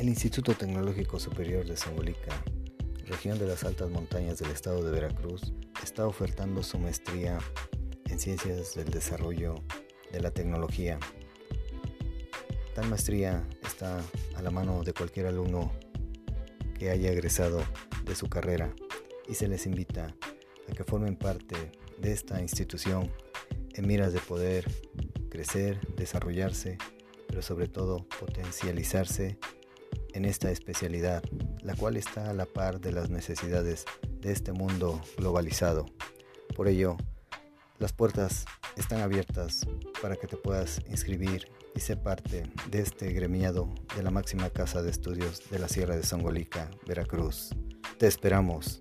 El Instituto Tecnológico Superior de Zongolica, región de las altas montañas del estado de Veracruz, está ofertando su maestría en Ciencias del Desarrollo de la Tecnología. Tal maestría está a la mano de cualquier alumno que haya egresado de su carrera y se les invita a que formen parte de esta institución en miras de poder crecer, desarrollarse, pero sobre todo potencializarse en esta especialidad, la cual está a la par de las necesidades de este mundo globalizado. Por ello, las puertas están abiertas para que te puedas inscribir y ser parte de este gremiado de la máxima casa de estudios de la Sierra de Songolica, Veracruz. Te esperamos.